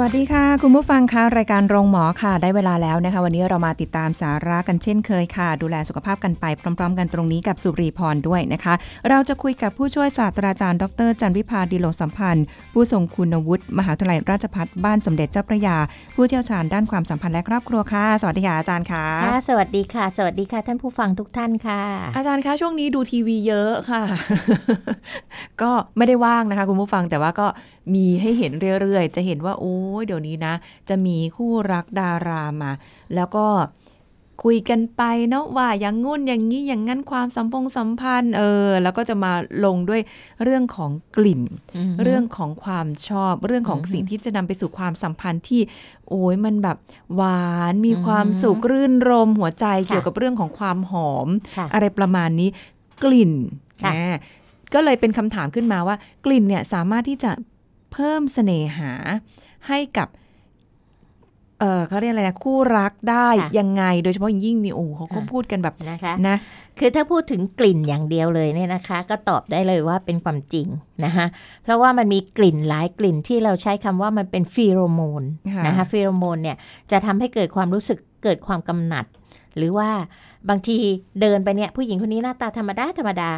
วัสดีค่ะ คุณผู้ฟังคะรายการโรงหมอค่ะ ได้เวลาแล้วนะคะ วันนี้เรามาติดตามสาระกันเช่นเคยค่ะ ดูแลสุขภาพกันไปพร้อม ๆ กันตรงนี้กับสุรีพรด้วยนะคะ เราจะคุยกับผู้ช่วยศาสตราจารย์ ดร จันวิพาดีโลสัมพันธ์ ผู้ทรงคุณวุฒิมหาวิทยาลัยราชภัฏบ้านสมเด็จเจ้าพระยา ผู้เชี่ยวชาญด้านความสัมพันธ์และครอบครัวค่ะ สวัสดีค่ะอาจารย์ค่ะค่ะสวัสดีค่ะ สวัสดีค่ะท่านผู้ฟังทุกท่านค่ะ อาจารย์คะช่วงนี้ดูทีวีเยอะค่ะ ก็ไม่ได้ว่างนะคะ คุณผู้ฟังแต่ว่าก็ มีให้เห็นเรื่อยๆ จะเห็นว่าโอ้ยเดี๋ยวนี้นะ จะมีคู่รักดารามา แล้วก็คุยกันไปเนาะว่าอย่างงุ่นอย่างนี้อย่างงั้นความสัมพงสัมพันธ์เออ แล้วก็จะมาลงด้วยเรื่องของกลิ่นอือฮึเรื่องของความชอบ เรื่องของอือฮึสิ่งที่จะนำไปสู่ความสัมพันธ์ที่ โอ้ยมันแบบหวานมีอือฮึความสุขรื่นรมหัวใจค่ะเกี่ยวกับเรื่องของความหอมค่ะอะไรประมาณนี้ กลิ่นค่ะนะก็เลยเป็นคำถามขึ้นมาว่ากลิ่นเนี่ยสามารถที่จะเพิ่มเสน่หาให้กับเออเขาเรียกอะไรนะคู่รักได้ค่ะยังไงโดยเฉพาะอย่างยิ่งนี่โอ้เขาก็ค่ะพูดกันแบบนะคะนะคือถ้าพูดถึงกลิ่นอย่างเดียวเลยเนี่ยนะคะ ก็ตอบได้เลยว่าเป็นความจริงนะคะเพราะว่ามันมีกลิ่นหลายกลิ่นที่เราใช้คำว่ามันเป็นฟีโรโมนค่ะนะคะฟีโรโมนเนี่ยจะทำให้เกิดความรู้สึกเกิดความกำหนัด หรือว่าบางทีเดินไปเนี่ยผู้หญิงคนนี้หน้าตาธรรมดาธรรมดา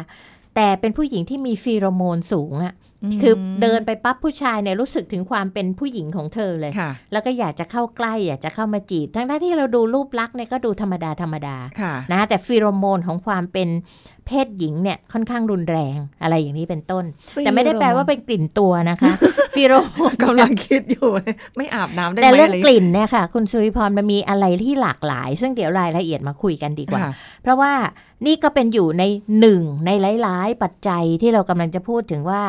แต่เป็นผู้หญิงที่มีฟีโรโมนสูงอะม คือเดินไปปั๊บผู้ชายเนี่ยรู้สึกถึงความเป็นผู้หญิงของเธอเลยค่ะแล้วก็อยากจะเข้าใกล้อยากจะเข้ามาจีบ ทั้งๆที่เราดูรูปลักษณ์เนี่ยก็ดูธรรมดาธรรมดาค่ะนะแต่ฟีโรโมนของความเป็นเพศหญิงเนี่ยค่อนข้างรุนแรงอะไรอย่างนี้เป็นต้น แต่ไม่ได้แปลว่าเป็นกลิ่นตัวนะคะฟีโรโมนกำลังคิดอยู่ ไม่อาบน้ำได้ไหมแต่เรื่องะไกลิ่นเนี่ยค่ะ คุณสุริพรมันมีอะไรที่หลากหลาย ซึ่งเดี๋ยวรายละเอียดมาคุยกันดีกว่าค่ะเพราะว่านี่ก็เป็นอยู่ในหนึ่งในหลาย ๆ ปัจจัยที่เรากำลังจะพูดถึงว่า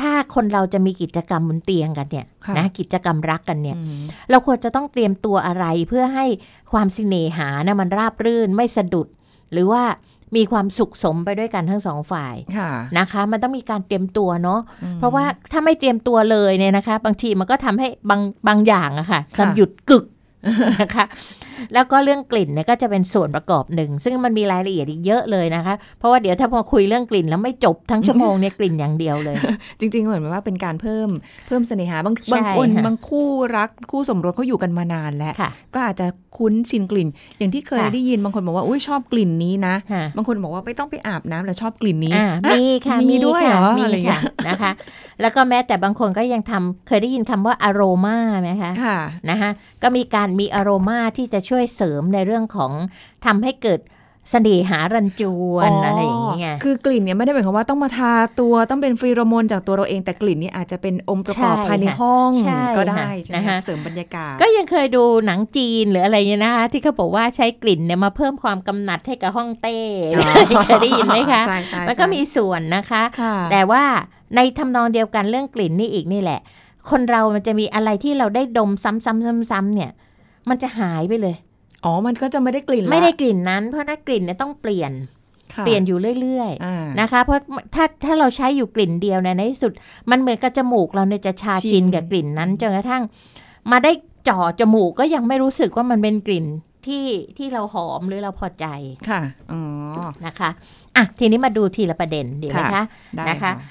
ถ้าคนเราจะมีกิจกรรมบนเตียงกันเนี่ยค่ะนะกิจกรรมรักกันเนี่ยอืมเราควรจะต้องเตรียมตัวอะไรเพื่อให้ความสิเนหานะมันราบรื่นไม่สะดุด หรือว่ามีความสุขสมไปด้วยกันทั้งสองฝ่ายค่ะนะคะ มันต้องมีการเตรียมตัวเนาะอืมเพราะว่าถ้าไม่เตรียมตัวเลยเนี่ยนะคะ บางทีมันก็ทำให้บางบางอย่างอะค่ะค่ะสหยุดกึก นะคะแล้วก็เรื่องกลิ่นเนี่ยก็จะเป็นส่วนประกอบหนึ่ง ซึ่งมันมีรายละเอียดอีกเยอะเลยนะคะ เพราะว่าเดี๋ยวถ้าพอคุยเรื่องกลิ่นแล้วไม่จบทั้งชั่วโมงเนี่ยกลิ่นอย่างเดียวเลย จริง ๆ เหมือนว่าเป็นการเพิ่มเพิ่มเสน่หาบางใช่บางคนค่ะบางคู่รักคู่สมรสเขาอยู่กันมานานแล้วค่ะก็อาจจะคุ้นชินกลิ่น อย่างที่เคยค่ะได้ยินบางคนบอกว่าอุ้ยชอบกลิ่นนี้นะค่ะบางคนบอกว่าไม่ต้องไปอาบน้ำแล้วชอบกลิ่นนี้อ่ามีค่ะมีด้วยเหรอมีอะไรเงี้ค่ะยนะคะ แล้วก็แม้แต่บางคนก็ยังทำเคยได้ยินคำว่าอโรมาไหมคะค่ะนะคะก็มีการมีอโรมาที่จะช่วยเสริมในเรื่องของทำให้เกิดเสน่หารันจวนอะไรอย่างเงี้ยคือกลิ่นเนี่ยไม่ได้หมายความว่าต้องมาทาตัวต้องเป็นฟีโรโมนจากตัวเราเองแต่กลิ่นนี่อาจจะเป็นองค์ประกอบใช่ภายในค่ะห้องใช่ก็ได้ค่ะใช่ไหมนะคะเสริมบรรยากาศ ก็ยังเคยดูหนังจีนหรืออะไรเงี้ยนะคะที่เขาบอกว่าใช้กลิ่นเนี่ยมาเพิ่มความกำหนัดให้กับห้องเต้อ๋อเคยได้ยินไหมคะใช่ใช่มันก็ใช่มีส่วนนะคะค่ะแต่ว่าในทำนองเดียวกันเรื่องกลิ่นนี่อีกนี่แหละ คนเรามันจะมีอะไรที่เราได้ดมซ้ำๆๆๆเนี่ย มันจะหายไปเลย อ๋อ มันก็จะไม่ได้กลิ่นละไม่ได้กลิ่นนั้น เพราะถ้ากลิ่นเนี่ยต้องเปลี่ยนค่ะเปลี่ยนอยู่เรื่อยอ่าๆนะคะ เพราะถ้าถ้าเราใช้อยู่กลิ่นเดียวเนี่ยในที่สุด มันเหมือนกับจมูกเราเนี่ยจะชาชิชินนกับกลิ่นนั้นจนกระทั่ง มาได้จ่อจมูกก็ยังไม่รู้สึกว่ามันเป็นกลิ่นที่ที่เราหอมหรือเราพอใจค่ะอ๋อนะคะอะทีนี้มาดูทีละประเด็นดีไหมค่ะคะได้นะคะอ่า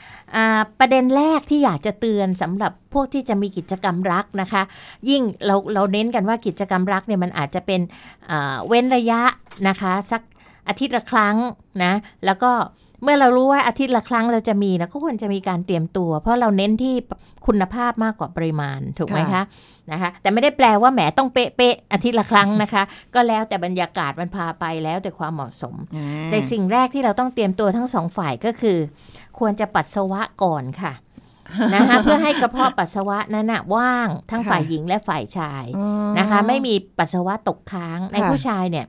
ประเด็นแรกที่อยากจะเตือนสำหรับพวกที่จะมีกิจกรรมรักนะคะ ยิ่งเราเราเน้นกันว่ากิจกรรมรักเนี่ยมันอาจจะเป็นอ่าเว้นระยะนะคะสักอาทิตย์ละครั้งนะแล้วก็เมื่อเรารู้ว่าอาทิตย์ละครั้งเราจะมีนะก็ควรจะมีการเตรียมตัว เพราะเราเน้นที่คุณภาพมากกว่าปริมาณถูกไหมคะค่ะนะคะแต่ไม่ได้แปลว่าแหมต้องเป๊ะๆอาทิตย์ละครั้งนะคะ ก็แล้วแต่บรรยากาศมันพาไปแล้วแต่ความเหมาะสมอ่าแต่สิ่งแรกที่เราต้องเตรียมตัวทั้งสองฝ่ายก็คือ ควรจะปัสสาวะก่อนค่ะนะคะเพื่อให้กระเพาะปัสสาวะนั้นนะว่างทั้งฝ่ายหญิงและฝ่ายชายอ๋อนะคะ ไม่มีปัสสาวะตกค้างในค่ะผู้ชายเนี่ย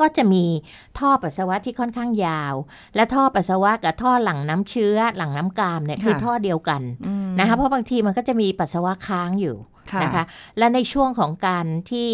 ก็จะมีท่อปัสสาวะที่ค่อนข้างยาว และท่อปัสสาวะกับท่อหลั่งน้ำเชื้อหลั่งน้ำกามเนี่ยคือท่อเดียวกันอืมนะคะเพราะบางทีมันก็จะมีปัสสาวะค้างอยู่ค่ะนะคะ และในช่วงของการที่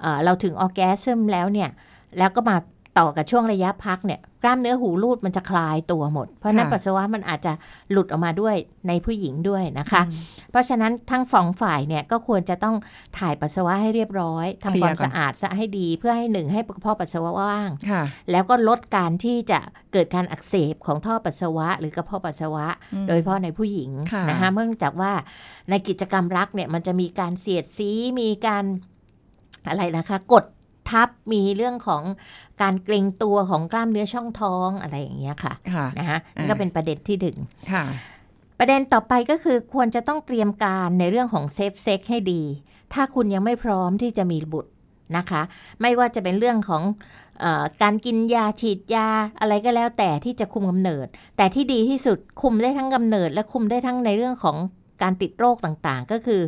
เอ่อเราถึงออร์แกซึมแล้วเนี่ย แล้วก็มาต่อกับช่วงระยะพักเนี่ย กล้ามเนื้อหูรูดมันจะคลายตัวหมด เพราะฉะนั้นค่ะปัสสาวะมันอาจจะหลุดออกมาด้วยในผู้หญิงด้วยนะคะอืมเพราะฉะนั้นทั้งสองฝ่ายเนี่ยก็ควรจะต้องถ่ายปัสสาวะให้เรียบร้อยทำเคลีคยร์วามก่อนสะอาดซะให้ดีเพื่อให้หนึ่งให้กระเพาะปัสสาวะว่างค่ะแล้วก็ลดการที่จะเกิดการอักเสบของท่อปัสสาวะ หรือกระเพาะปัสสาวะอืมโดยเฉพาะในผู้หญิงค่ะนะคะเนื่องจากว่าในกิจกรรมรักเนี่ยมันจะมีการเสียดสีมีการอะไรนะคะ กดทับมีเรื่องของ การเกร็งตัวของกล้ามเนื้อช่องท้องอะไรอย่างเงี้ยค่ะค่ะนะคะนั่นอ่าก็เป็นประเด็นที่หนึ่งค่ะประเด็นต่อไปก็คือควรจะต้องเตรียมการในเรื่องของ safe sex ให้ดี ถ้าคุณยังไม่พร้อมที่จะมีบุตรนะคะ ไม่ว่าจะเป็นเรื่องของเออการกินยาฉีดยาอะไรก็แล้วแต่ที่จะคุมกำเนิด แต่ที่ดีที่สุดคุมได้ทั้งกำเนิด และคุมได้ทั้งในเรื่องของการติดโรคต่างๆ ก็คือ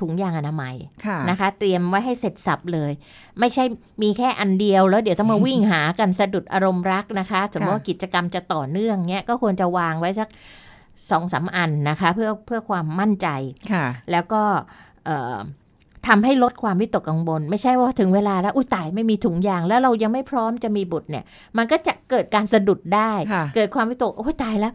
ถุงยางอนามัยค่ะนะคะ เตรียมไว้ให้เสร็จสับเลย ไม่ใช่มีแค่อันเดียวแล้วเดี๋ยวต้องมาวิ่งหากันสะดุดอารมณ์รักนะคะสมมติว่ากิจกรรมจะต่อเนื่องเนี้ยก็ควรจะวางไว้สักสองสามอันนะคะ เพื่อเพื่อความมั่นใจค่ะแล้วก็เอ่อทำให้ลดความวิตกกังวลไม่ใช่ว่าถึงเวลาแล้วอุ้ยตายไม่มีถุงยางแล้วเรายังไม่พร้อมจะมีบุตรเนี่ย มันก็จะเกิดการสะดุดได้ค่ะเกิดความวิตกโอ้ยตายแล้ว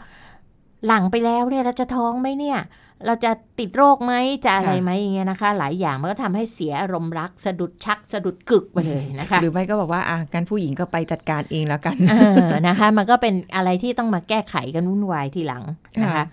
หลังไปแล้วเนี่ยเราจะท้องไหมเนี่ย เราจะติดโรคไหมจะอะไรไหมอย่างเงี้ยนะคะ หลายอย่างมันก็ทำให้เสียอารมณ์รัก สะดุดชัก สะดุดกึกไปเลยนะคะ หรือไม่ก็บอกว่าอะการผู้หญิงก็ไปจัดการเองแล้วกันเออนะคะ มันก็เป็นอะไรที่ต้องมาแก้ไขกันวุ่นวายทีหลังนะคะค่ะ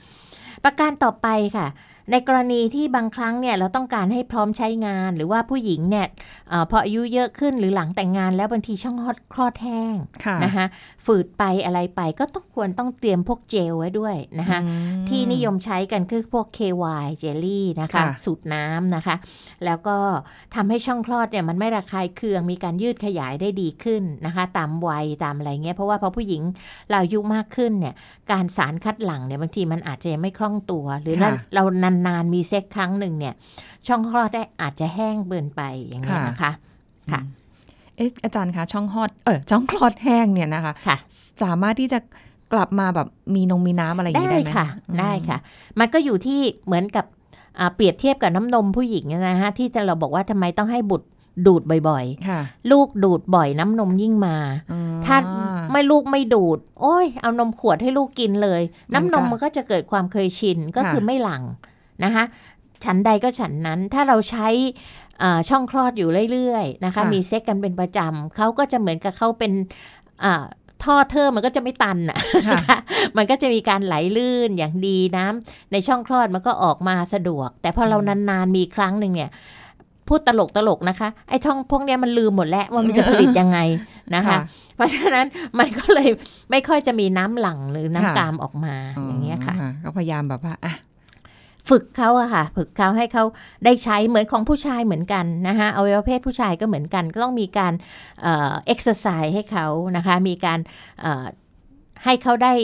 ประการต่อไปค่ะ ในกรณีที่บางครั้งเนี่ยเราต้องการให้พร้อมใช้งาน หรือว่าผู้หญิงเนี่ยเออพออายุเยอะขึ้นหรือหลังแต่งงาน แล้วบางทีช่องคลอดคลอดแห้งค่ะนะคะฝืดไปอะไรไปก็ต้องควรต้องเตรียมพวกเจลไว้ด้วยนะคะอืมที่นิยมใช้กันคือพวก KY เจลลี่นะคะค่ะสูตรน้ำนะคะ แล้วก็ทำให้ช่องคลอดเนี่ยมันไม่ระคายเคืองมีการยืดขยายได้ดีขึ้นนะคะ ตามวัยตามอะไรเงี้ยเพราะว่าพอผู้หญิงเราอายุมากขึ้นเนี่ยการสารคัดหลั่งเนี่ยบางทีมันอาจจะยังไม่คล่องตัว หรือค่ะเรานานๆมีเซ็กครั้งหนึ่งเนี่ย ช่องคลอดได้อาจจะแห้งเบินไปอย่างเงี้ยนะคะค่ะเอ๊ะอาจารย์คะช่องคลอดเออช่องคลอดแห้งเนี่ยนะคะค่ะสามารถที่จะกลับมาแบบมีนงมีน้ำอะไรอย่างได้นี้ได้ไหมค่ะอืมได้ค่ะ มันก็อยู่ที่เหมือนกับอ่าเปรียบเทียบกับน้ำนมผู้หญิงนะฮะที่เราบอกว่าทำไมต้องให้บุตรดูดบ่อยค่ะๆลูกดูดบ่อยน้ำนมยิ่งมาอืมถ้าไม่ลูกไม่ดูด โอ้ย เอานมขวดให้ลูกกินเลยมันก็น้ำนมมันก็จะเกิดความเคยชิน ก็ค่ะคือไม่หลัง นะคะฉันใดก็ฉันนั้นถ้าเราใช้อ่าช่องคลอดอยู่เรื่อยๆนะคะ มีเซ็กกันเป็นประจำเขาก็จะเหมือนกับเขาเป็นอ่าท่อเทอร์มันก็จะไม่ตันอะค่ะ มันก็จะมีการไหลลื่นอย่างดีน้ำในช่องคลอดมันก็ออกมาสะดวก แต่พอเรานานๆมีครั้งหนึ่งเนี่ยพูดตลกตลกๆนะคะ ไอ้ท่องพวกเนี้ยมันลืมหมดแล้วว่ามันจะผลิตยังไงนะคะ เพราะฉะนั้นมันก็เลยไม่ค่อยจะมีน้ำหลั่งหรือน้ำค่ะกามออกมาอย่างเงี้ยค่ะ ก็พยายามแบบว่าอะ ฝึกเขาอะค่ะ ฝึกเขาให้เขาได้ใช้เหมือนของผู้ชายเหมือนกันนะคะอวัยวะเพศผู้ชายก็เหมือนกัน ก็ต้องมีการเอ่อ็กซ์ไซส์ให้เขานะคะ มีการเอ่อให้เขาได้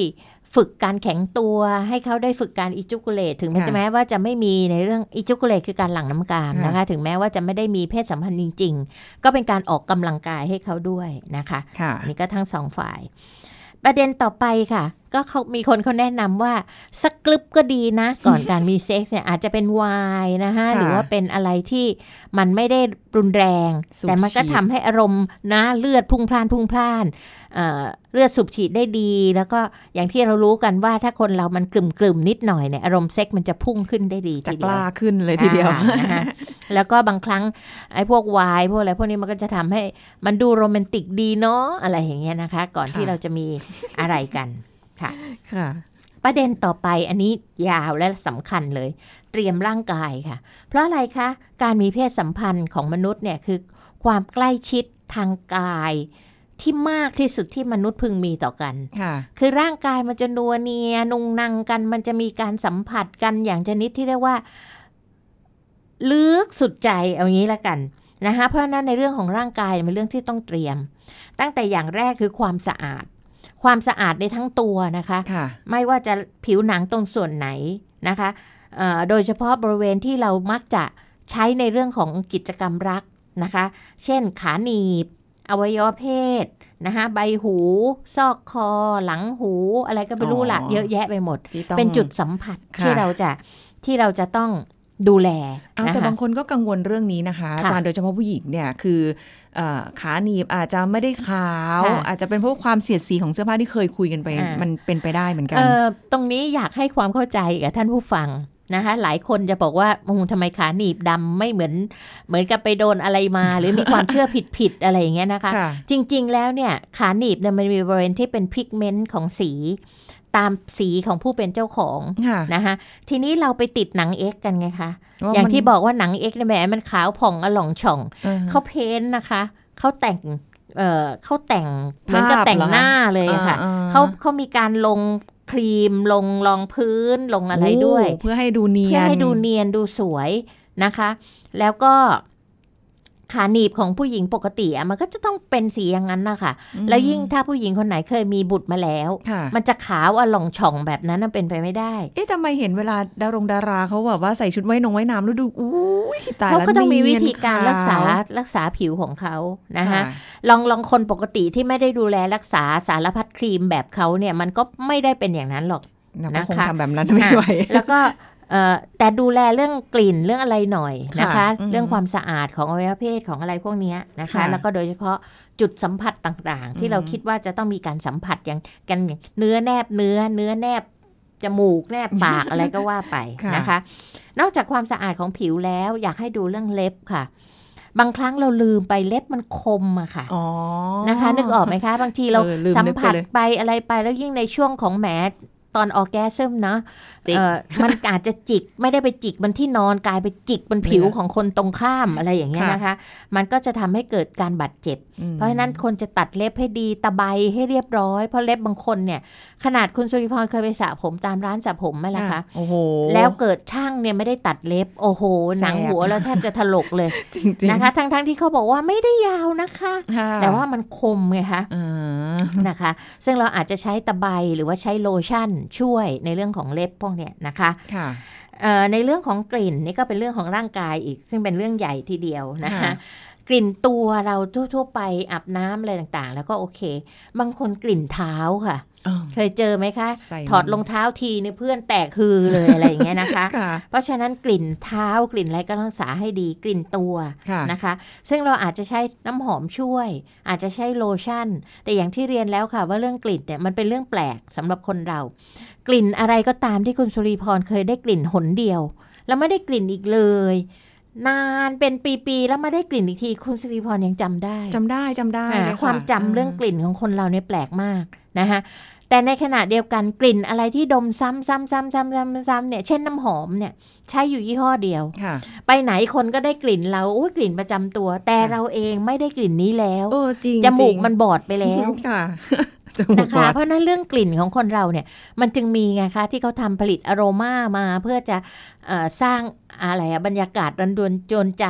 ฝึกการแข็งตัวให้เขาได้ฝึกการอิจุกุเลตถึงแม้ค่ะจะแม้ว่าจะไม่มีในเรื่องอิจุกุเลตคือการหลั่งน้ำกามค่ะนะคะ ถึงแม้ว่าจะไม่ได้มีเพศสัมพันธ์จริง ๆ ก็เป็นการออกกำลังกายให้เขาด้วยนะคะค่ะอันนี้ก็ทั้งสองฝ่าย ประเด็นต่อไปค่ะ ก็เขามีคนเขาแนะนำว่าสักกลึบก็ดีนะ ก่อนการมีเซ็กซ์เนี่ยอาจจะเป็นไวน์นะคะค่ะหรือว่าเป็นอะไรที่มันไม่ได้ รุนแรงสูบแต่มันก็ฉีดทำให้อารมณ์นะเลือดพุ่งพล่านพุ่งพล่านเอ่อเลือดสูบฉีดได้ดี แล้วก็อย่างที่เรารู้กันว่าถ้าคนเรามันกลุ่มกลุ่มๆนิดหน่อยเนี่ยอารมณ์เซ็กซ์มันจะพุ่งขึ้นได้ดีจะทีกเดียวล้าขึ้นเลยทีเดียวอ่านะคะแล้วก็บางครั้งไอ้พวกวายพวกอะไรพวกนี้มันก็จะทำให้มันดูโรแมนติกดีเนาะอะไรอย่างเงี้ยนะคะ ก่อนค่ะที่เราจะมีอะไรกันค่ะ ค่ะ ประเด็นต่อไปอันนี้ยาวและสำคัญเลย เตรียมร่างกายค่ะ เพราะอะไรคะ การมีเพศสัมพันธ์ของมนุษย์เนี่ยคือความใกล้ชิดทางกายที่มากที่สุดที่มนุษย์พึงมีต่อกันค่ะคือร่างกายมันจะนัวเนียนุงนังกัน มันจะมีการสัมผัสกันอย่างชนิดที่เรียกว่า ลึกสุดใจเอางี้ละกันนะคะ เพราะฉะนั้นในเรื่องของร่างกายเป็นเรื่องที่ต้องเตรียม ตั้งแต่อย่างแรกคือความสะอาด ความสะอาดในทั้งตัวนะคะค่ะไม่ว่าจะผิวหนังตรงส่วนไหนนะคะเอ่อ โดยเฉพาะบริเวณที่เรามักจะใช้ในเรื่องของกิจกรรมรักนะคะ เช่นขาหนีบ อวัยวะเพศนะคะใบหู ซอกคอ หลังหู อะไรก็ไม่รู้ละอ๋อเยอะแยะไปหมดที่ต้องเป็นจุดสัมผัสค่ะที่เราจะที่เราจะต้องดูแลเอานะแต่คะบางคนก็กังวลเรื่องนี้นะคะอาค่ะจารย์โดยเฉพาะผู้หญิงเนี่ยคือเอ่อขาหนีบอาจจะไม่ได้ขาวค่ะอาจจะเป็นเพราะความเสียดสีของเสื้อผ้าที่เคยคุยกันไปอ่ามัมันเป็นไปได้เหมือนกันเอ่อตรงนี้อยากให้ความเข้าใจกับท่านผู้ฟัง นะคะหลายคนจะบอกว่าโอ้โหทำไมขาหนีบดำไม่เหมือน เหมือนกับไปโดนอะไรมา หรือมีความเชื่อผิดผิดๆอะไรอย่างเงี้ยนะคะค่ะจริงๆแล้วเนี่ยขาหนีบเนี่ยมันมีบริเวณที่เป็นพิกเมนต์ของสีตามสีของผู้เป็นเจ้าของค่ะนะคะทีนี้เราไปติดหนังเอ็กซ์กันไงคะว่าอย่างมันที่บอกว่าหนังเอ็กซ์เนี่ยแหมมันขาวผ่องอล่องฉ่องออเขา paint นะคะเขาแต่งเอ่อเขาแต่งเหมือนกับภาพแต่งเหรอคะหน้าเลยอะค่ะอ่าๆเขาเขามีการลง ครีมลงรองพื้นลงอะไรด้วยโเพื่อให้ดูเนียนเพื่อให้ดูเนียนดูสวยนะคะ แล้วก็ ขาหนีบของผู้หญิงปกติอะมันก็จะต้องเป็นสีอย่างนั้นนะคะอืมแล้วยิ่งถ้าผู้หญิงคนไหนเคยมีบุตรมาแล้วค่ะมันจะขาวอล่องฉ่องแบบนั้นน่ะเป็นไปไม่ได้ เอ๊ะทำไมเห็นเวลาดารงดาราเขาแบบว่าใส่ชุดว่ายนงว่ายน้ำแล้วดูอุ้ยตายเขาแล้วก็ต้องมีวิเนียนธีการรักษาขวรักษาผิวของเขานะคะค่ะลองลองคนปกติที่ไม่ได้ดูแลรักษาสารพัดครีมแบบเขาเนี่ยมันก็ไม่ได้เป็นอย่างนั้นหรอกเราก็คงนะคะทำแบบนั้นไม่ไหวแล้วก็เอ่อ แต่ดูแลเรื่องกลิ่นเรื่องอะไรหน่อยนะคะค่ะอืมเรื่องความสะอาดของอวัยวะเพศของอะไรพวกเนี้ยนะคะค่ะแล้วก็โดยเฉพาะจุดสัมผัสต่างๆ ที่อืมเราคิดว่าจะต้องมีการสัมผัสอย่างกันเนื้อแนบเนื้อเนื้อแนบจมูกแนบปากอะไรก็ว่าไปนะคะ นอกจากความสะอาดของผิวแล้วอยากให้ดูเรื่องเล็บค่ะบางครั้งเราลืมไปเล็บมันคมอะค่ะอ๋อนะคะ นึกออกไหมคะ บางทีเราเออลืมสัมนึกไปผัสเลยไปอะไรไปแล้วยิ่งในช่วงของแหม ตอนออแกซึมเนาะจิกเอ่อมันอาจจะจิกไม่ได้ไปจิกมันที่นอนกลายไปจิกบนผิวเนี่ยของคนตรงข้ามอะไรอย่างเงี้ยค่ะนะคะ มันก็จะทำให้เกิดการบาดเจ็บอืมเพราะฉะนั้นคนจะตัดเล็บให้ดีตะไบให้เรียบร้อย เพราะเล็บบางคนเนี่ย ขนาดคุณสุริพรเคยไปสระผมตามร้านสระผมไหมล่ะคะโอ้โหแล้วเกิดช่างเนี่ยไม่ได้ตัดเล็บ โอ้โห หนังแสบหัวเราแทบจะถลกเลยจริงๆนะคะทั้งๆที่เขาบอกว่าไม่ได้ยาวนะคะค่ะแต่ว่ามันคมไงคะอ่า นะคะ ซึ่งเราอาจจะใช้ตะไบหรือว่าใช้โลชั่นช่วยในเรื่องของเล็บพวกเนี้ยนะคะค่ะเอ่อในเรื่องของกลิ่นนี่ก็เป็นเรื่องของร่างกายอีก ซึ่งเป็นเรื่องใหญ่ทีเดียวนะคะค่ะกลิ่นตัวเราทั่ว ๆ ไปอาบน้ำอะไรต่างๆ แล้วก็โอเค บางคนกลิ่นเท้าค่ะอ๋อ เคยเจอไหมคะใส่ถอดรองเท้าทีเนี่ยเพื่อนแตกคือเลยอะไรอย่างเงี้ยนะคะค่ะเพราะฉะนั้นกลิ่นเท้ากลิ่นอะไรก็รักษาให้ดีกลิ่นตัวค่ะนะคะ ซึ่งเราอาจจะใช้น้ำหอมช่วย อาจจะใช้โลชั่น แต่อย่างที่เรียนแล้วค่ะ ว่าเรื่องกลิ่นเนี่ยมันเป็นเรื่องแปลกสำหรับคนเรา กลิ่นอะไรก็ตามที่คุณสุริพรเคยได้กลิ่นหนเดียว แล้วไม่ได้กลิ่นอีกเลยนานเป็นปีๆแล้วมาได้กลิ่นอีกทีคุณสุริพรยังจำได้จำได้จำได้อ่าเลยะความจำเรื่องกลิ่นของคนเราเนี่ยแปลกมากนะคะ แต่ในขณะเดียวกันกลิ่นอะไรที่ดมซ้ำซ้ำซ้ำซ้ำซ้ำซ้ำเนี่ยเช่นน้ำหอมเนี่ยใช้อยู่ยี่ห้อเดียวค่ะไปไหนคนก็ได้กลิ่นเราอุ้ยกลิ่นประจำตัว แต่ค่ะเราเองไม่ได้กลิ่นนี้แล้วโอ้จริงจมูกริงมันบอดไปแล้วค่ะจมูก นะบคะอดเพราะฉะนั้นเรื่องกลิ่นของคนเราเนี่ยมันจึงมีไงคะที่เขาทำผลิตอโรมามาเพื่อจะเอ่อสร้างอะไรอะบรรยากาศรันดวนโจนใจ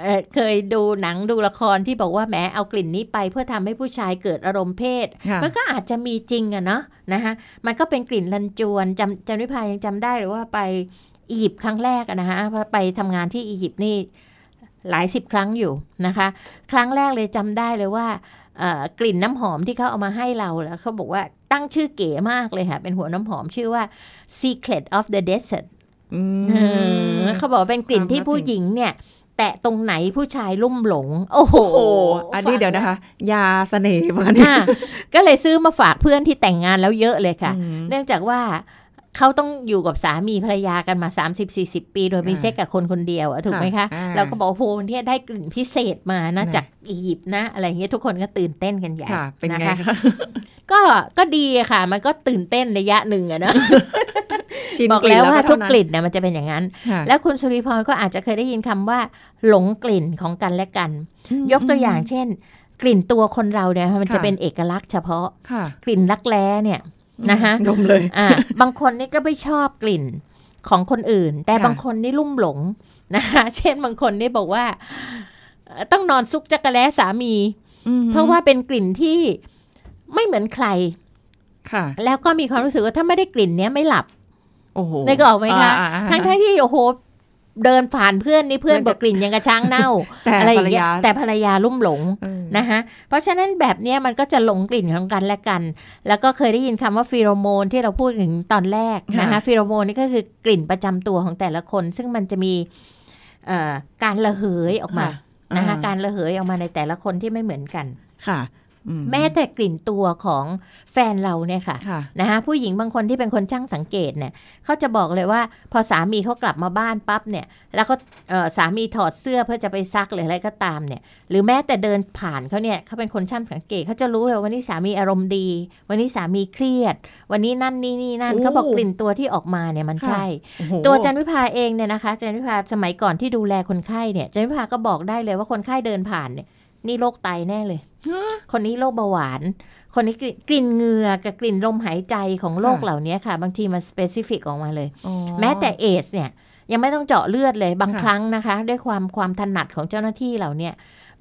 เอ่อเคยดูหนังดูละครที่บอกว่าแหมเอากลิ่นนี้ไปเพื่อทำให้ผู้ชายเกิดอารมณ์เพศค่ะมันก็อาจจะมีจริงอะเนาะนะคะมันก็เป็นกลิ่นรันจวนจำจำนิพายังจำได้หรือว่าไปอียิปต์ครั้งแรกอะนะคะเพราะไปทำงานที่อียิปต์นี่หลายสิบครั้งอยู่นะคะ ครั้งแรกเลยจำได้เลยว่าเอ่อ กลิ่นน้ำหอมที่เขาเอามาให้เราแล้วเขาบอกว่าตั้งชื่อเก๋มากเลยค่ะ เป็นหัวน้ำหอมชื่อว่า Secret of the Desert อืมเออเขาบอกว่าเป็นกลิ่นที่ความลับผู้หญิงเนี่ย แตะตรงไหนผู้ชายลุ่มหลง โอ้โหโอ้อันนี้เดี๋ยวนะคะ ยาเสน่ห์ปะเนี่ยอะก็เลยซื้อมาฝากเพื่อนที่แต่งงานแล้วเยอะเลยค่ะอืมเนื่องจากว่า เขาต้องอยู่กับสามีภรรยากันมา 30-40 ปี โดยมีอ่าเซ็กกับคนคนเดียวอะถูกไหมคะอ่าเราก็บอกโอ้โหเนี่ยได้กลิ่นพิเศษมานะนะจากอียิปต์นะอะไรอย่างเงี้ยทุกคนก็ตื่นเต้นกันใหญ่ค่ะเป็นนะไงคะคะก็ก็ดีอะค่ะ มันก็ตื่นเต้นระยะหนึ่งอะนะชินบอกกลิ่นแล้วว่าเท่ทุกนั้นกลิ่นเนี่ยมันจะเป็นอย่างนั้นค่ะแล้วคุณสุริพรก็อาจจะเคยได้ยินคำว่า หลงกลิ่นของกันและกัน ยกตัวอย่างเช่น กลิ่นตัวคนเราเนี่ยมันจะค่ะเป็นเอกลักษณ์เฉพาะค่ะกลิ่นรักแร้เนี่ย นะคะดมเลยอ่าบางคนนี่ก็ไม่ชอบกลิ่นของคนอื่น แต่ค่ะบางคนนี่ลุ่มหลงนะคะเช่นบางคนนี่บอกว่าเอ่อต้องนอนซุกจั๊กกะแร้สามีอืมเพราะว่าเป็นกลิ่นที่ไม่เหมือนใคร ค่ะ แล้วก็มีความรู้สึกว่าถ้าไม่ได้กลิ่นเนี้ยไม่หลับ โอ้โหนึกออกไหมคะอ่าอ่าอ่าทั้งๆที่โอ้โห เดินผ่านเพื่อนนี่เพื่อนบอกกลิ่นยังกะช้างเน่าแต่อะไรอภรย่ารงเงี้ยายแต่ภรรยาลุ่มหลงเออนะคะเพราะฉะนั้นแบบเนี้ยมันก็จะหลงกลิ่นของกันและกัน แล้วก็เคยได้ยินคำว่าฟีโรโมนที่เราพูดถึงตอนแรกนะคะฟีโรโมนนี่ก็คือกลิ่นประจำตัวของแต่ละคน ซึ่งมันจะมีเอ่อการระเหยออกมานะคะอ่การระเหยออกมาในแต่ละคนที่ไม่เหมือนกันค่ะอื แม้แต่กลิ่นตัวของแฟนเราเนี่ยค่ะค่ะนะคะผู้หญิงบางคนที่เป็นคนช่างสังเกตเนี่ยเขาจะบอกเลยว่า พอสามีเขากลับมาบ้านปั๊บเนี่ย แล้วเขาเอ่อสามีถอดเสื้อเพื่อจะไปซักหรืออะไรก็ตามเนี่ย หรือแม้แต่เดินผ่านเขาเนี่ยเขาเป็นคนช่างสังเกตเขาจะรู้เลยวันนี้สามีอารมณ์ดี วันนี้สามีเครียด วันนี้นั่นนี่นี่นั่นโอ้เขาบอกกลิ่นตัวที่ออกมาเนี่ยมันค่ะใช่โอ้โหตัวจันวิภาเองเนี่ยนะคะจันวิภาสมัยก่อนที่ดูแลคนไข้เนี่ยจันวิภาก็บอกได้เลยว่าคนไข้เดินผ่านเนี่ย นี่โรคไตแน่เลย คนนี้โรคเบาหวาน คนนี้กลิ่นกลิ่นเหงื่อกับกลิ่นลมหายใจของโรคค่ะเหล่านี้ค่ะ บางทีมัน specific ออกมาเลยอ๋อแม้แต่เอดส์เนี่ยยังไม่ต้องเจาะเลือดเลยบางค่ะครั้งนะคะ ด้วยความความถนัดของเจ้าหน้าที่เหล่าเนี้ย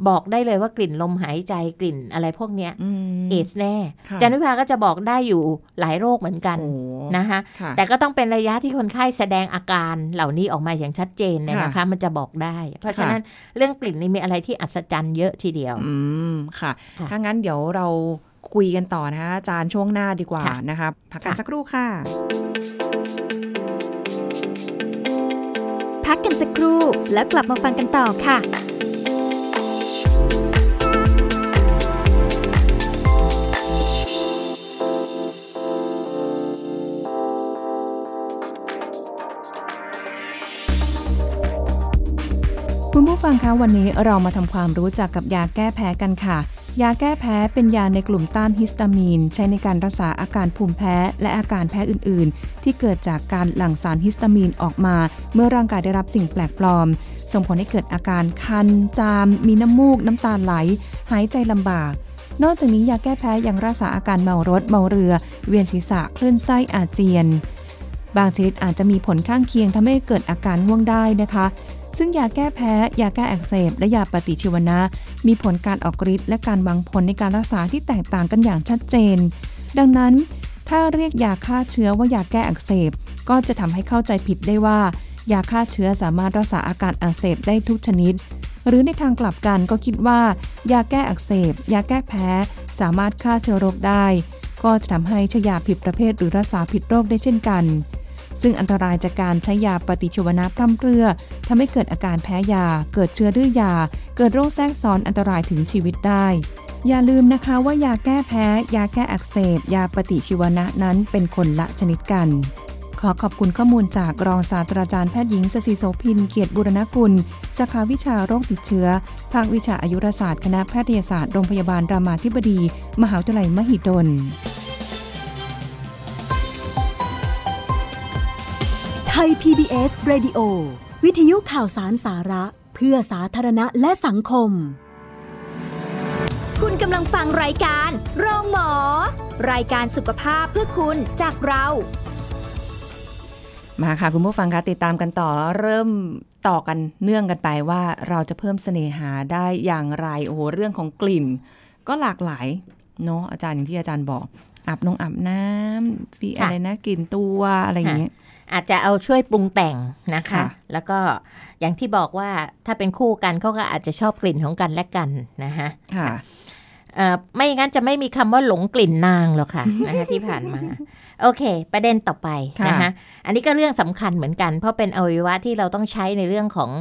บอกได้เลยว่ากลิ่นลมหายใจกลิ่นอะไรพวกเนี้ยอืมเอดส์แน่ค่ะจันวิภาก็จะบอกได้อยู่หลายโรคเหมือนกันโอ้นะคะค่ะแต่ก็ต้องเป็นระยะที่คนไข้แสดงอาการเหล่านี้ออกมาอย่างชัดเจนเนี่ยค่ะนะคะ มันจะบอกได้ เพราะค่ะฉะนั้นเรื่องกลิ่นนี่มีอะไรที่อัศจรรย์เยอะทีเดียวอืมค่ะค่ะถ้างั้นเดี๋ยวเราคุยกันต่อนะคะอาจารย์ช่วงหน้าดีกว่าค่ะนะคะพักกันค่ะสักครู่ค่ะ พักกันสักครู่แล้วกลับมาฟังกันต่อค่ะ ผู้ฟังคะวันนี้เรามาทำความรู้จักกับยาแก้แพ้กันค่ะ ยาแก้แพ้เป็นยาในกลุ่มต้านฮิสตามีน ใช้ในการรักษาอาการภูมิแพ้ และอาการแพ้อื่น ๆ ที่เกิดจากการหลั่งสารฮิสตามีนออกมา เมื่อร่างกายได้รับสิ่งแปลกปลอม ส่งผลให้เกิดอาการคัน จาม มีน้ำมูก น้ำตาไหล หายใจลำบาก นอกจากนี้ยาแก้แพ้ยังรักษาอาการเมารถเมาเรือ เวียนศีรษะคลื่นไส้อาเจียน บางชนิดอาจจะมีผลข้างเคียงทำให้เกิดอาการง่วงได้นะคะ ซึ่งยาแก้แพ้ ยาแก้อักเสบ และยาปฏิชีวนะ มีผลการออกฤทธิ์และการวางผลในการรักษาที่แตกต่างกันอย่างชัดเจน ดังนั้น ถ้าเรียกยาฆ่าเชื้อว่ายาแก้อักเสบ ก็จะทำให้เข้าใจผิดได้ว่า ยาฆ่าเชื้อสามารถรักษาอาการอักเสบได้ทุกชนิด หรือในทางกลับกันก็คิดว่า ยาแก้อักเสบ ยาแก้แพ้ สามารถฆ่าเชื้อโรคได้ ก็จะทำให้ใช้ยาผิดประเภทหรือรักษาผิดโรคได้เช่นกัน ซึ่งอันตรายจากการใช้ยาปฏิชีวนะพร่ำเพรื่อทำให้เกิดอาการแพ้ยา เกิดเชื้อดื้อยา เกิดโรคแทรกซ้อนอันตรายถึงชีวิตได้ อย่าลืมนะคะว่ายาแก้แพ้ ยาแก้อักเสบ ยาปฏิชีวนะนั้นเป็นคนละชนิดกันขอขอบคุณข้อมูลจากรองศาสตราจารย์แพทย์หญิงสศิโสพิน เกียรติบุรณกุล สาขาวิชาโรคติดเชื้อ ภาควิชาอายุรศาสตร์ คณะแพทยศาสตร์ โรงพยาบาลรามาธิบดี มหาวิทยาลัยมหิดล ไทย PBS Radio วิทยุข่าวสารสาระ เพื่อสาธารณะและสังคม คุณกำลังฟังรายการโรงหมอ รายการสุขภาพเพื่อคุณจากเรา มาค่ะ คุณผู้ฟังคะติดตามกันต่อเริ่มต่อกันเนื่องกันไปว่าเราจะเพิ่มเสน่หาได้อย่างไรโอ้โหเรื่องของกลิ่น ก็หลากหลายเนาะอาจารย์อย่างที่อาจารย์บอกอาบนงอาบน้ำฟีค่ะอะไรนะกลิ่นตัวอะไรอย่างเงี้ย อาจจะเอาช่วยปรุงแต่งนะคะค่ะแล้วก็อย่างที่บอกว่าถ้าเป็นคู่กันเขาก็อาจจะชอบกลิ่นของกันและกันนะคะค่ะเอ่อไม่งั้นจะไม่มีคำว่าหลงกลิ่นนางหรอกค่ะนะคะที่ผ่านมา โอเค ประเด็นต่อไปค่ะนะคะอันนี้ก็เรื่องสำคัญเหมือนกัน เพราะเป็นอวัยวะที่เราต้องใช้ในเรื่องของ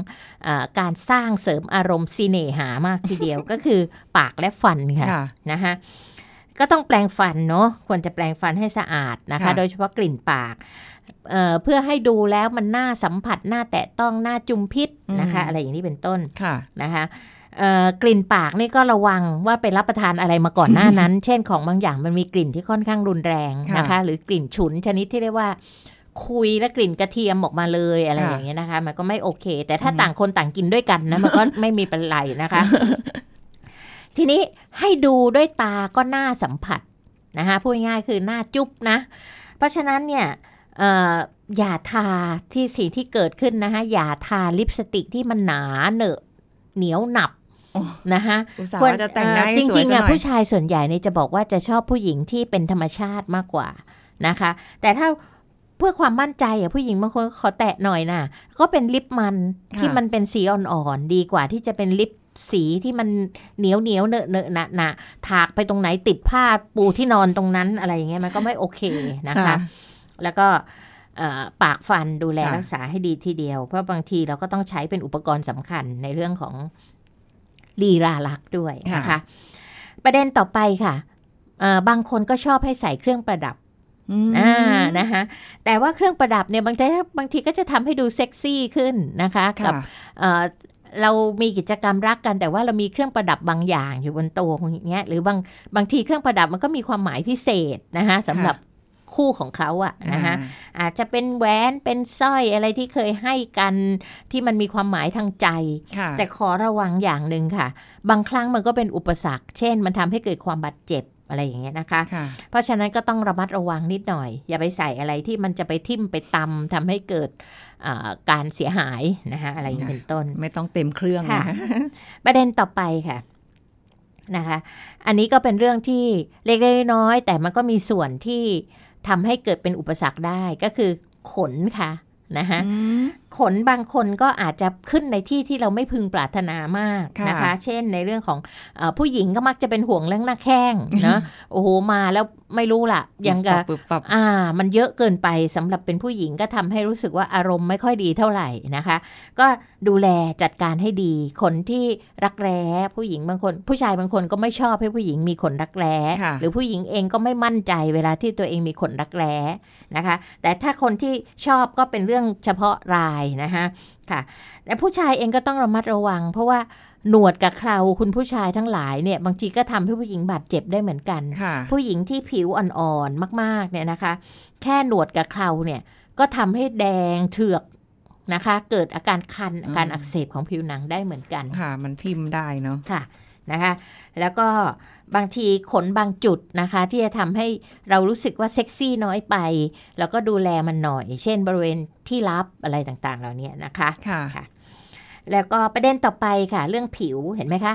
เออการสร้างเสริมอารมณ์ซีเนหามากทีเดียวก็คือปากและฟันค่ะค่ะนะคะก็ต้องแปลงฟันเนาะควรจะแปลงฟันให้สะอาดนะคะค่ะโดยเฉพาะกลิ่นปาก เอ่อเพื่อให้ดูแล้วมันน่าสัมผัสน่าแตะต้องน่าจุมพิษนะคะ อะไรอย่างนี้เป็นต้นค่ะนะคะเอ่อกลิ่นปากนี่ก็ระวังว่าไปรับประทานอะไรมาก่อนหน้านั้น เช่นของบางอย่างมันมีกลิ่นที่ค่อนข้างรุนแรงนะคะค่ะหรือกลิ่นฉุนชนิดที่เรียกว่า คุยและกลิ่นกระเทียมออกมาเลยอะไรค่ะอย่างเงี้ยนะคะ มันก็ไม่โอเค แต่ถ้าอืมต่างคนต่างกินด้วยกันนะมันก็ไม่มีเป็นไรนะคะ ทีนี้ให้ดูด้วยตาก็น่าสัมผัสนะคะพูดง่ายๆคือหน้าจุ๊บนะ เพราะฉะนั้นเนี่ยเอ่ออย่าทาที่สิ่งที่เกิดขึ้นนะคะอย่าทาลิปสติกที่มันหนาเหนอะเหนียวหนับโอ้นะคะอุตส่าห์ว่าจะแต่งหน้าให้เอ่อจสวยริงๆซะอะหน่อยผู้ชายส่วนใหญ่เนี่ยจะบอกว่าจะชอบผู้หญิงที่เป็นธรรมชาติมากกว่านะคะ แต่ถ้าเพื่อความมั่นใจอะผู้หญิงบางคนขอแตะหน่อยนะก็เป็นลิปมันค่ะที่มันเป็นสีอ่อนๆดีกว่าที่จะเป็นลิปสีที่มันเหนียวเหนียวๆเนอะเนอะหนะหนะถากไปตรงไหนติดผ้าปูที่นอนตรงนั้นอะไรอย่างเงี้ยมันก็ไม่โอเคนะคะ แล้วก็เอ่อปากฟันดูแลค่ะรักษาให้ดีทีเดียว เพราะบางทีเราก็ต้องใช้เป็นอุปกรณ์สำคัญในเรื่องของลีลาลักษณ์ด้วยนะคะ ประเด็นต่อไปค่ะเอ่อบางคนก็ชอบให้ใส่เครื่องประดับอืมอ่านะคะแต่ว่าเครื่องประดับเนี่ยบางทีบางทีก็จะทำให้ดูเซ็กซี่ขึ้นนะคะกัค่ะเอ่อเรามีกิจกรรมรักกันแต่ว่าเรามีเครื่องประดับบางอย่างอยู่บนตัวอย่างเงี้ยหรือบางบางทีเครื่องประดับมันก็มีความหมายพิเศษนะคะสำหรับ คู่ของเขาอะนะคะอาจจะเป็นแหวนเป็นสร้อยอะไรที่เคยให้กันที่มันมีความหมายทางใจค่ะแต่ขอระวังอย่างหนึ่งค่ะ บางครั้งมันก็เป็นอุปสรรค เช่น มันทำให้เกิดความบาดเจ็บอะไรอย่างเงี้ยนะคะค่ะเพราะฉะนั้นก็ต้องระมัดระวังนิดหน่อย อย่าไปใส่อะไรที่มันจะไปทิ่มไปตำทำให้เกิดอ่าการเสียหายนะคะอะไรอย่างนี้เป็นต้น ไม่ต้องเต็มเครื่องค่ะนะประเด็นต่อไปค่ะนะคะ อันนี้ก็เป็นเรื่องที่เล็กๆน้อยๆแต่มันก็มีส่วนที่ ทำให้เกิดเป็นอุปสรรคได้ก็คือขนค่ะนะคะ ขนบางคนก็อาจจะขึ้นในที่ที่เราไม่พึงปรารถนามากค่ะนะคะ เช่นในเรื่องของเออผู้หญิงก็มักจะเป็นห่วงเรื่องหน้าแข้งนะโอ้โหมาแล้วไม่รู้ล่ะยังกับปึ๊บปั๊บอ่า มันเยอะเกินไปสำหรับเป็นผู้หญิงก็ทำให้รู้สึกว่าอารมณ์ไม่ค่อยดีเท่าไหร่นะคะ ก็ดูแลจัดการให้ดี คนที่รักแร้ผู้หญิงบางคน ผู้ชายบางคนก็ไม่ชอบให้ผู้หญิงมีขนรักแร้ค่ะหรือผู้หญิงเองก็ไม่มั่นใจเวลาที่ตัวเองมีขนรักแร้นะคะ แต่ถ้าคนที่ชอบก็เป็นเรื่องเฉพาะรายนะคะค่ะแต่ผู้ชายเองก็ต้องระมัดระวัง เพราะว่าหนวดกับเคราคุณผู้ชายทั้งหลายเนี่ยบางทีก็ทำให้ผู้หญิงบาดเจ็บได้เหมือนกันค่ะผู้หญิงที่ผิวอ่อนๆมากๆเนี่ยนะคะ แค่หนวดกับเคราเนี่ยก็ทำให้แดงเถือกนะคะ เกิดอาการคันอาการอักเสบของผิวหนังได้เหมือนกัน ค่ะ มันทิมได้เนาะค่ะ นะคะแล้วก็บางทีขนบางจุดนะคะ ที่จะทำให้เรารู้สึกว่าเซ็กซี่น้อยไป แล้วก็ดูแลมันหน่อย เช่นบริเวณที่รับอะไรต่างๆ เหล่านี้นะคะค่ะค่ะแล้วก็ประเด็นต่อไปค่ะ เรื่องผิวเห็นไหมคะ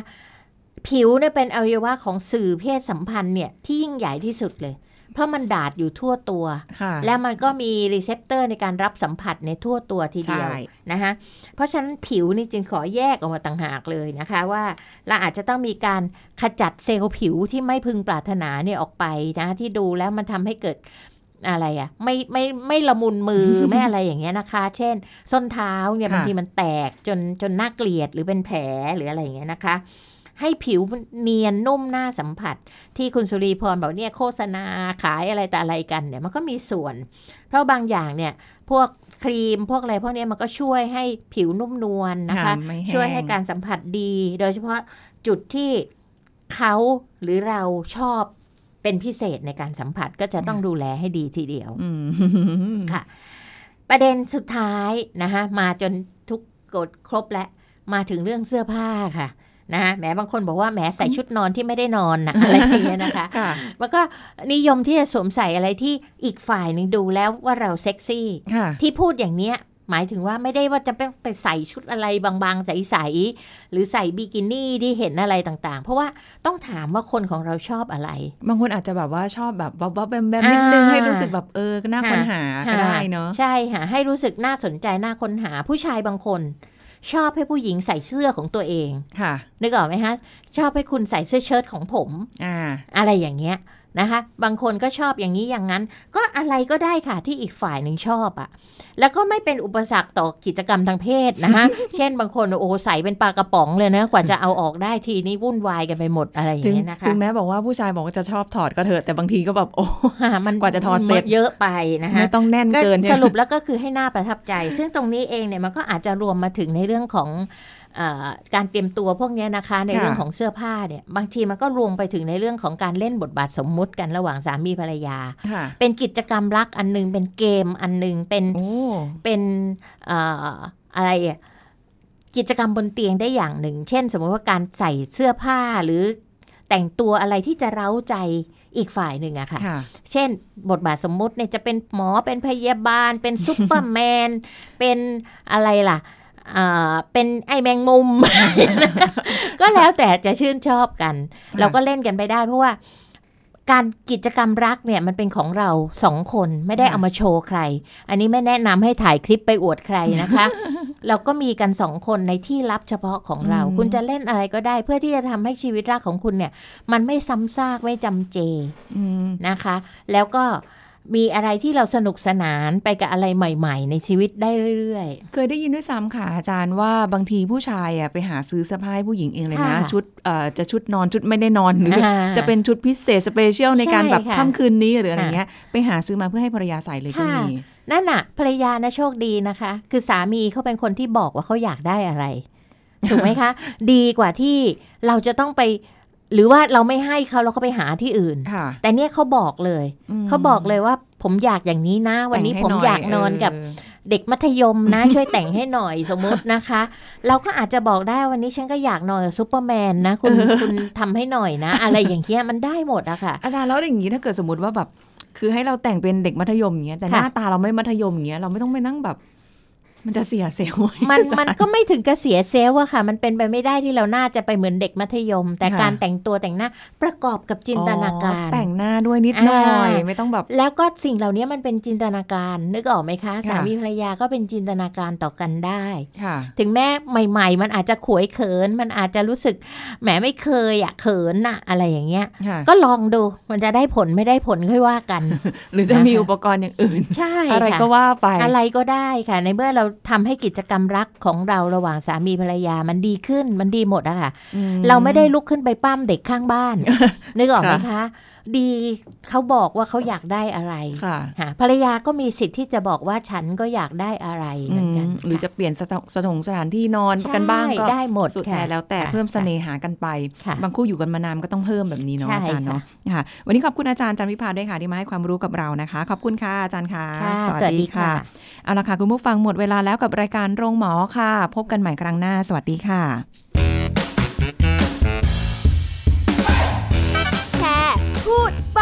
ผิวเนี่ยเป็นอวัยวะของสื่อเพศสัมพันธ์เนี่ยที่ยิ่งใหญ่ที่สุดเลย เพราะมันดาดอยู่ทั่วตัวค่ะแล้วมันก็มีรีเซพเตอร์ในการรับสัมผัสในทั่วตัวทีเดียวใช่นะคะเพราะฉะนั้นผิวนี่จึงขอแยกออกมาต่างหากเลยนะคะว่าเราอาจจะต้องมีการขจัดเซลล์ผิวที่ไม่พึงปรารถนาเนี่ยออกไปนะที่ดูแล้วมันทำให้เกิดอะไรอะไม่ไม่ไม่ละมุนมือ ไม่อะไรอย่างเงี้ยนะคะ เช่น ส้นเท้าเนี่ยค่ะบางทีมันแตกจนจนน่าเกลียดหรือเป็นแผลหรืออะไรอย่างเงี้ยนะคะ ให้ผิวมันเนียนนุ่มน่าสัมผัส ที่คุณสุรีพรบอกเนี่ยโฆษณาขายอะไรแต่อะไรกันเนี่ยมันก็มีส่วน เพราะบางอย่างเนี่ยพวกครีมพวกอะไรพวกเนี้ยมันก็ช่วยให้ผิวนุ่มนวลนะคะค่ะไม่แห้งช่วยให้การสัมผัสดี โดยเฉพาะจุดที่เขาหรือเราชอบเป็นพิเศษในการสัมผัสก็จะต้องดูแลให้ดีทีเดียวอืมค่ะ ประเด็นสุดท้ายนะคะมาจนทุกกฎครบแล้วมาถึงเรื่องเสื้อผ้าค่ะ นะคะแหมบางคนบอกว่าแหมใส่ชุดนอนที่ไม่ได้นอนนะอะไรอย่างเงี้ยนะคะค่ะมันก็นิยมที่จะสวมใส่อะไรที่อีกฝ่ายหนึ่งดูแล้วว่าเราเซ็กซี่ค่ะที่พูดอย่างเนี้ยหมายถึงว่าไม่ได้ว่าจะเป็นไปใส่ชุดอะไรบางๆ ใสๆหรือใส่บิกินี่ที่เห็นอะไรต่างๆ เพราะว่าต้องถามว่าคนของเราชอบอะไร บางคนอาจจะแบบว่าชอบแบบบ๊อบบ๊อบแบมแบมนิดนึงอ่าให้รู้สึกแบบเออน่าค้นหาก็ได้เนาะใช่ค่ะให้รู้สึกน่าสนใจน่าค้นหาผู้ชายบางคน ชอบให้ผู้หญิงใส่เสื้อของตัวเอง ค่ะนึกออกไหมฮะ ชอบให้คุณใส่เสื้อเชิ้ตของผม อ่า อะไรอย่างเงี้ย นะคะ บางคนก็ชอบอย่างนี้อย่างนั้น ก็อะไรก็ได้ค่ะที่อีกฝ่ายหนึ่งชอบอะ่ะ แล้วก็ไม่เป็นอุปสรรคต่อกิจกรรมทางเพศนะคะ เช่นบางคนโอ้ใส่เป็นปลากระป๋องเลยนะกว่าจะเอาออกได้ทีนี้วุ่นวายกันไปหมดอะไรอย่าถึงงเงี้ยนะคะถึงแม้บอกว่าผู้ชายบอกว่าจะชอบถอดก็เถอะแต่บางทีก็แบบโอ้ค่ะมันกว่าจะถอดเสร็จเยอะไปนะคะไม่ต้องแน่นก็เกินสใช่ไหมรุปแล้วก็คือให้หน้าประทับใจ ซึ่งตรงนี้เองเนี่ยมันก็อาจจะรวมมาถึงในเรื่องของเออ การเตรียมตัวพวกเนี้ยนะคะ ในเรื่องของเสื้อผ้าเนี่ยบางทีมันก็รวมไปถึงในเรื่องของการเล่นบทบาทสมมุติกันระหว่างสามีภรรยาค่ะเป็นกิจกรรมรักอันหนึง เป็นเกมอันหนึง เป็นโอ้เป็นเอ่ออะไรอะกิจกรรมบนเตียงได้อย่างหนึ่ง เช่น สมมติว่าการใส่เสื้อผ้าหรือแต่งตัวอะไรที่จะเร้าใจอีกฝ่ายหนึ่งอะค่ะค่ะเช่น บทบาทสมมุติเนี่ยจะเป็นหมอเป็นพยาบาล เป็นซุปเปอร์แมน เป็นอะไรล่ะอ่า เป็นไอแมงมุม ก็แล้วแต่จะชื่นชอบกันค่ะเราก็เล่นกันไปได้เพราะว่าการกิจกรรมรักเนี่ยมันเป็นของเราสองคนไม่ได้ค่ะเอามาโชว์ใคร อันนี้ไม่แนะนำให้ถ่ายคลิปไปอวดใครนะคะ เราก็มีกันสองคนในที่ลับเฉพาะของเราอืมคุณจะเล่นอะไรก็ได้ เพื่อที่จะทำให้ชีวิตรักของคุณเนี่ย มันไม่ซ้ำซากไม่จำเจอืมนะคะ แล้วก็ มีอะไรที่เราสนุกสนานไปกับอะไรใหม่ ๆ ในชีวิตได้เรื่อยเคยได้ยินด้วยซ้ำค่ะอาจารย์ว่าบางทีผู้ชายอะไปหาซื้อเสื้อผ้าให้ผู้หญิงเองเลยนะค่ะชุดเอ่อจะชุดนอนชุดไม่ได้นอนหรืออ่าจะเป็นชุดพิเศษสเปเชียลในการใช่แบบค่ะค่ำคืนนี้หรืออะไรค่ะเงี้ยไปหาซื้อมาเพื่อให้ภรรยาใส่เลยก็ค่ะมีๆนั่นน่ะภรรยานะโชคดีนะคะ คือสามีเขาเป็นคนที่บอกว่าเขาอยากได้อะไร ถูกไหมคะ ดีกว่าที่เราจะต้องไป หรือว่าเราไม่ให้เขาแล้วเขาไปหาที่อื่นค่ะแต่เนี่ยเขาบอกเลยมเขาบอกเลยว่าผมอยากอย่างนี้นะ วันนี้แต่งให้ผมหอยากนอนกับเออเด็กมัธยมนะ ช่วยแต่งให้หน่อยสมมตินะคะ เราก็อาจจะบอกได้วันนี้ฉันก็อยากนอนกับซูเปอร์แมนนะ คุณคุณทำให้หน่อยนะ อะไรอย่างเงี้ยมันได้หมดอะค่ะ อาจารย์แล้วอย่างนี้ถ้าเกิดสมมติว่าแบบ คือให้เราแต่งเป็นเด็กมัธยมอย่างเงี้ยแต่หค่ะน้าตาเราไม่มัธยมอย่างเงี้ยเราไม่ต้องไปนั่งแบบ มันจะเสียเซลล์ไหมันอาจารย์มันก็ไม่ถึงกระเสียเซลล์อะค่ะ มันเป็นไปไม่ได้ที่เราน่าจะไปเหมือนเด็กมัธยม แต่ค่ะการแต่งตัวแต่งหน้าประกอบกับจินตนาการอ๋อแต่งหน้าด้วยนิดหน่อยอ่าไม่ต้องแบบ แล้วก็สิ่งเหล่านี้มันเป็นจินตนาการ นึกออกไหมคะค่ะสามีภรรยาก็เป็นจินตนาการต่อกันได้ค่ะถึงแม้ใหม่ ๆ มันอาจจะขวยเขิน มันอาจจะรู้สึกแหมไม่เคยอะเขินน่ะอะไรอย่างเงี้ยค่ะก็ลองดูมันจะได้ผลไม่ได้ผลค่อยว่ากัน หรือจะมีนะคะอุปกรณ์อย่างอื่นใช่อะไรค่ะก็ว่าไปอะไรก็ได้ค่ะ ในเมื่อเราทำให้กิจกรรมรักของเราระหว่างสามีภรรยามันดีขึ้นมันดีหมดอะค่ะอืเราไม่ได้ลุกขึ้นไปปั้มเด็กข้างบ้านนึกออกไหมค่ะคะ ดีเขาบอกว่าเขาอยากได้อะไรค่ะค่ะภรรยาก็มีสิทธิ์ที่จะบอกว่าฉันก็อยากได้อะไรเหมือนกันอืมหรือจะเปลี่ยนสถสถงสถานที่นอนใช่กันบ้างก็ได้หมดสุดค่ะแท้แล้วแต่ค่ะเพิ่มเสน่หากันไปค่ะบางคู่อยู่กันมานานก็ต้องเพิ่มแบบนี้เนาะใช่อาจารย์ค่ะเนาะค่ะ วันนี้ขอบคุณอาจารย์จันวิพาด้วยค่ะที่มาให้ความรู้กับเรานะคะ ขอบคุณค่ะอาจารย์ค่ะค่ะสวัสดีค่ะเอาละค่ะคุณผู้ฟังหมดเวลาแล้วกับรายการโรงหมอค่ะ พบกันใหม่ครั้งหน้า สวัสดีค่ะ